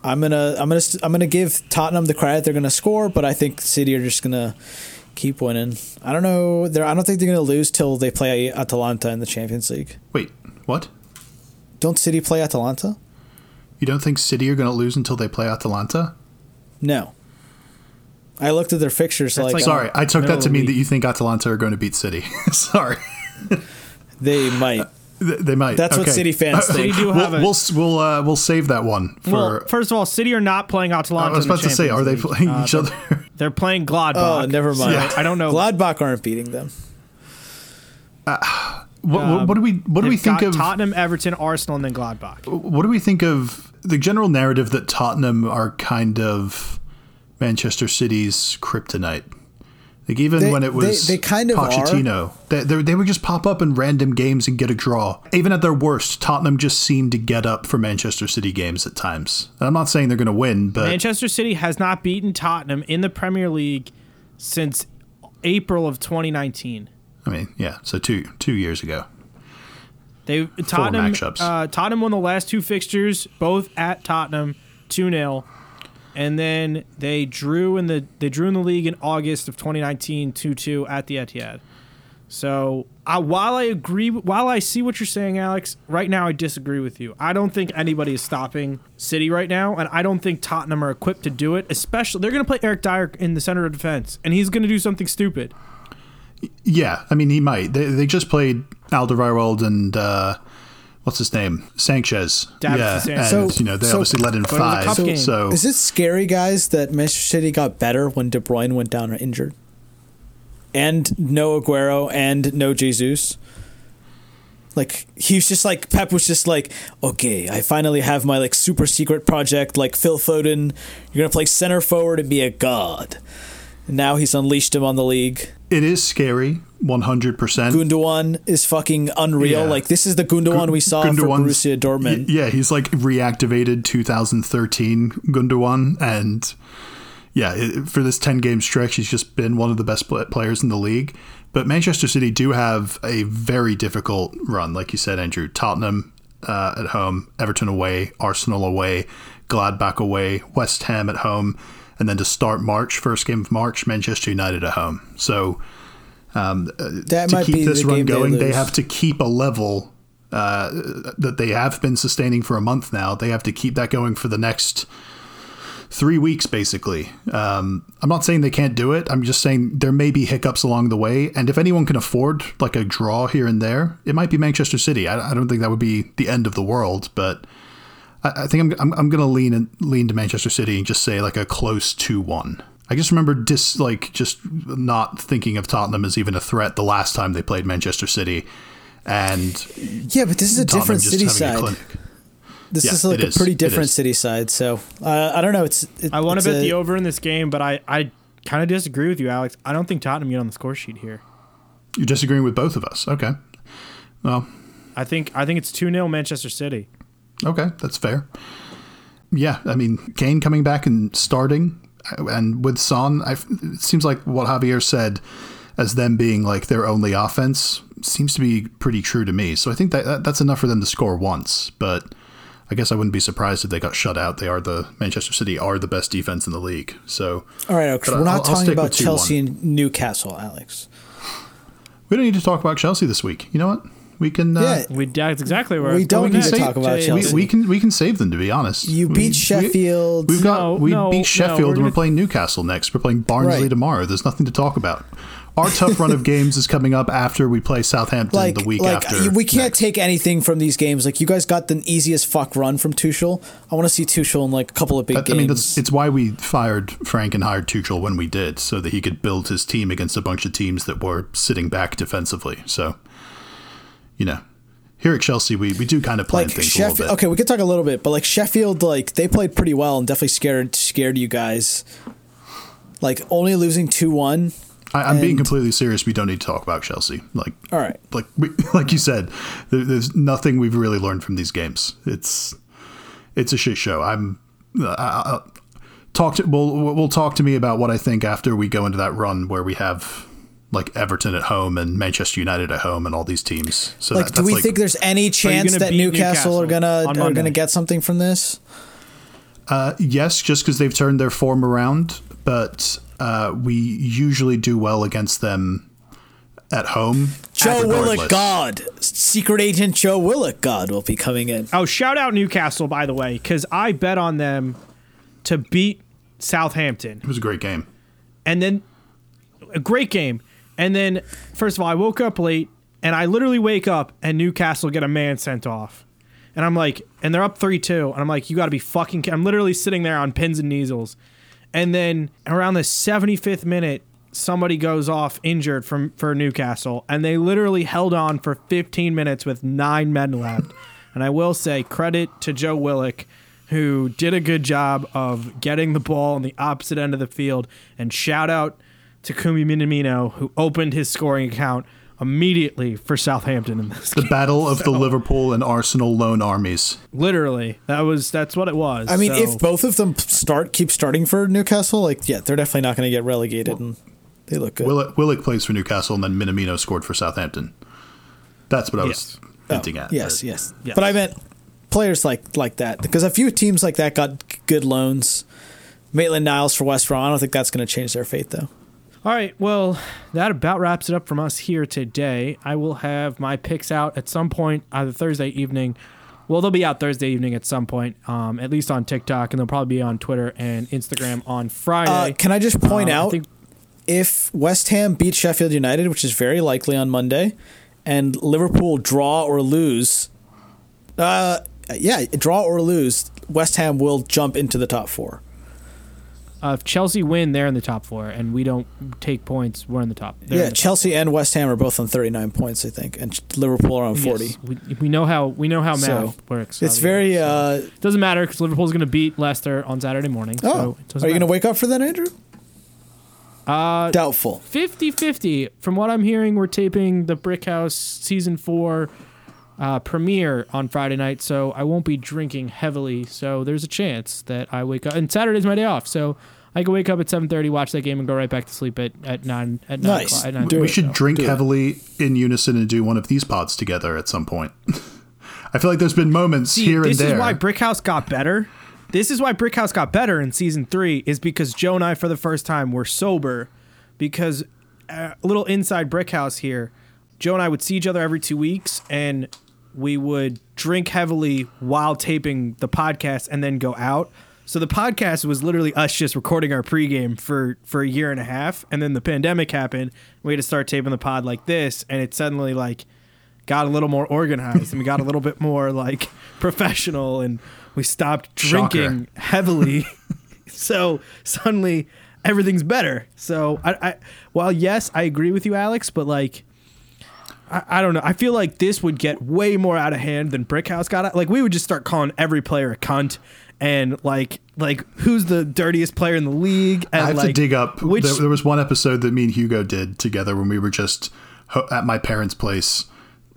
I'm gonna I'm gonna I'm gonna give Tottenham the credit they're gonna score, but I think City are just gonna keep winning. I don't know. They're I don't think they're gonna lose till they play Atalanta in the Champions League. Wait, what? Don't City play Atalanta? You don't think City are going to lose until they play Atalanta? No. I looked at their fixtures like, like- Sorry, I took that to of the mean that you think Atalanta are going to beat City. Sorry, they might. They might. That's what City fans City think. do have We'll a. we'll we'll, uh, we'll save that one for. well, first of all, City are not playing Atalanta. I was in about to say, are they League. playing Uh, each other? They're playing Gladbach. Oh, never mind. So I don't know. Gladbach aren't beating them. What, what, what do we what do we think of Tottenham, Everton, Arsenal, and then Gladbach. what do we think of the general narrative that Tottenham are kind of Manchester City's kryptonite? Like even They- when it was they- they kind of are. Pochettino, they, they, they would just pop up in random games and get a draw. Even at their worst, Tottenham just seemed to get up for Manchester City games at times. And I'm not saying they're going to win, but Manchester City has not beaten Tottenham in the Premier League since April of 2019. I mean, yeah. So two two years ago, They Tottenham uh, Tottenham won the last two fixtures, both at Tottenham, two 0 and then they drew in the they drew in the league in August of 2019, 2-2 at the Etihad. So I, while I agree, while I see what you're saying, Alex, right now I disagree with you. I don't think anybody is stopping City right now, and I don't think Tottenham are equipped to do it. Especially, they're going to play Eric Dier in the center of defense, and he's going to do something stupid. Yeah. I mean, he might. They they just played Alderweireld and uh, what's his name, Sanchez. Davinson yeah, Sanchez. and So- you know they so- obviously let in five. cup game. So Is it scary, guys, that Manchester City got better when De Bruyne went down or injured? And no Aguero and no Jesus? Like he was just like Pep was just like, okay, I finally have my like super secret project. Like Phil Foden, you're gonna play center forward and be a god. Now he's unleashed him on the league. it is scary, one hundred percent. Gundogan is fucking unreal. Yeah. Like this is the Gundogan we saw for Borussia Dortmund. Yeah, he's like reactivated 2013 Gundogan, and yeah, it, for this 10 game stretch, he's just been one of the best pl- players in the league. But Manchester City do have a very difficult run, like you said, Andrew. Tottenham uh, at home, Everton away, Arsenal away, Gladbach away, West Ham at home, and then to start March, first game of March, Manchester United at home. So That to keep this run going, they, they have to keep a level uh, that they have been sustaining for a month now. They have to keep that going for the next three weeks, basically. Um, I'm not saying they can't do it. I'm just saying there may be hiccups along the way. And if anyone can afford like a draw here and there, it might be Manchester City. I, I don't think that would be the end of the world, but I, I think I'm, I'm, I'm going to lean and lean to Manchester City and just say like a close two one. I just remember dis like just not thinking of Tottenham as even a threat the last time they played Manchester City, and Yeah, but this is a Tottenham different city side. This Yeah, is like a is. pretty different city side. So uh, I don't know. It's it, I want to bet a- the over in this game, but I, I kind of disagree with you, Alex. I don't think Tottenham get on the score sheet here. You're disagreeing with both of us. Okay. Well, I think I think it's 2 0 Manchester City. Okay, that's fair. Yeah, I mean, Kane coming back and starting, uh, and with Son, I, it seems like what Javier said as them being like their only offense seems to be pretty true to me. So I think that, that that's enough for them to score once, but I guess I wouldn't be surprised if they got shut out. They are the Manchester City are the best defense in the league. So All right, okay, we're I'll- not I'll talking about with 2-1. Chelsea and Newcastle, Alex. we don't need to talk about Chelsea this week. You know what? We can. Uh, Yeah, We that's exactly where We don't going need to next. talk about Jay. we, we can we can save them to be honest. You beat we- Sheffield. We've got No, we no, no, beat Sheffield we're and we're playing Newcastle next. We're playing Barnsley Right. tomorrow. There's nothing to talk about. Our tough run of games is coming up after we play Southampton like, the week like after. we can't next. take anything from these games. Like you guys got the easiest fuck run from Tuchel. I want to see Tuchel in like a couple of big I, games. I mean, that's, it's why we fired Frank and hired Tuchel when we did, so that he could build his team against a bunch of teams that were sitting back defensively. So, you know, here at Chelsea, we, we do kind of plan like things a little bit. Okay, we could talk a little bit, but like Sheffield, like they played pretty well and definitely scared scared you guys. Like only losing two one. I, I'm being completely serious. We don't need to talk about Chelsea. Like, All right. like we, like you said, there, there's nothing we've really learned from these games. It's it's a shit show. I'm uh, uh, talk to we'll we'll talk to me about what I think after we go into that run where we have like Everton at home and Manchester United at home and all these teams. So Like, that, do we like, think there's any chance that beat Newcastle, are gonna are gonna get something from this? uh, yes, just because they've turned their form around, but uh, we usually do well against them at home. Joe. Willock God, secret agent Joe Willock God will be coming in. Oh, shout out Newcastle by the way, because I bet on them to beat Southampton, It was a great game. and then a great game. And then, first of all, I woke up late, and I literally wake up and Newcastle get a man sent off, and I'm like, and they're up three two, and I'm like, you got to be fucking. ki-" I'm literally sitting there on pins and needles, and then around the 75th minute, somebody goes off injured from for Newcastle, and they literally held on for 15 minutes with nine men left. and I will say credit to Joe Willock, who did a good job of getting the ball on the opposite end of the field, and shout out to Kumi Minamino, who opened his scoring account immediately for Southampton in this The game. battle of the Liverpool and Arsenal loan armies. Literally, that was that's what it was. I mean, So- if both of them start keep starting for Newcastle, like yeah, they're definitely not going to get relegated, and they look good. Willock, Willock plays for Newcastle, and then Minamino scored for Southampton. That's what I was Yes. Oh, hinting at. Oh, yes, but- yes, Yes. But I meant players like like that because a few teams like that got good loans. Maitland Niles for West Brom. I don't think that's going to change their fate though. All right, well, that about wraps it up from us here today. I will have my picks out at some point either Thursday evening. Well, they'll be out Thursday evening at some point, um, at least on TikTok, and they'll probably be on Twitter and Instagram on Friday. Uh, can I just point Um, out think- if West Ham beat Sheffield United, which is very likely on Monday, and Liverpool draw or lose, uh, yeah, draw or lose, West Ham will jump into the top four. Uh, if Chelsea win, they're in the top four, and we don't take points, we're in the top. They're yeah, the top. Chelsea and West Ham are both on 39 points, I think, and Liverpool are on 40. Yes, we, we know how we know how math So, works. It's very. So, Uh, it doesn't matter because Liverpool's going to beat Leicester on Saturday morning. oh, so it are you going to wake up for that, Andrew? Uh, Doubtful. 50-50. From what I'm hearing, we're taping the Brick House season four uh, premiere on Friday night, so I won't be drinking heavily. So there's a chance that I wake up. And Saturday's my day off, so I can wake up at 7:30, watch that game, and go right back to sleep at at nine at nine Nice. o'clock. At nine Do We it. should drink Do it. heavily in unison and do one of these pods together at some point. I feel like there's been moments See, here and this is why Brick House got better. This is why Brick House got better in season three, is because Joe and I, for the first time, were sober. Because uh, a little inside Brick House here, Joe and I would see each other every two weeks, and we would drink heavily while taping the podcast, and then go out. So the podcast was literally us just recording our pregame for for a year and a half, and then the pandemic happened. We had to start taping the pod like this, and it suddenly like got a little more organized and we got a little bit more like professional and we stopped Shocker. drinking heavily. so suddenly everything's better. So I, I while yes, I agree with you, Alex, but like I, I don't know. I feel like this would get way more out of hand than Brickhouse got. Out. Like we would just start calling every player a cunt and like like who's the dirtiest player in the league and I have like to dig up. which there, there was one episode that me and Hugo did together when we were just at my parents' place,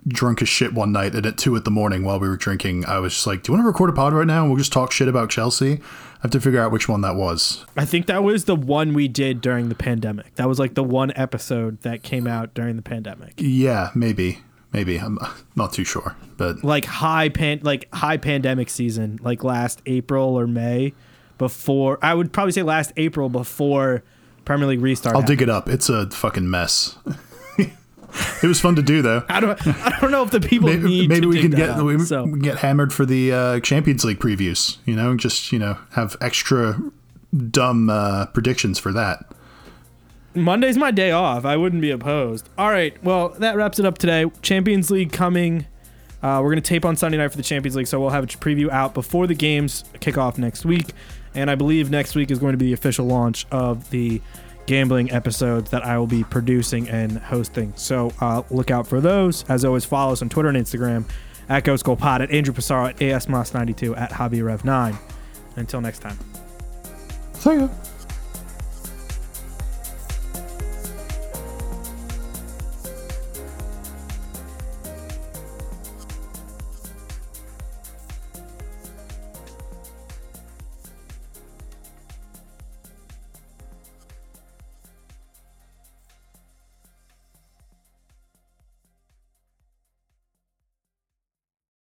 drunk as shit one night, and at two in the morning while we were drinking, I was just like, "Do you want to record a pod right now and we'll just talk shit about Chelsea?" I have to figure out which one that was. I think that was the one we did during the pandemic. That was like the one episode that came out during the pandemic. Yeah, maybe, maybe. I'm not too sure, but Like high pan like high pandemic season, like last April or May before I would probably say last April before Premier League restart. I'll happened. dig it up. It's a fucking mess. it was fun to do though. I don't I don't know if the people Maybe, need maybe we can get up, we, so. we can get hammered for the uh, Champions League previews. You know, just you know have extra dumb uh, predictions for that. Monday's my day off. I wouldn't be opposed. All right. Well, that wraps it up today. Champions League coming. Uh, we're going to tape on Sunday night for the Champions League, so we'll have a preview out before the games kick off next week. And I believe next week is going to be the official launch of the gambling episodes that I will be producing and hosting. So uh, look out for those. As always, follow us on Twitter and Instagram at Ghost Goal Pod, at Andrew Passaro, at ASMOS92, at HobbyRev9. Until next time. So yeah.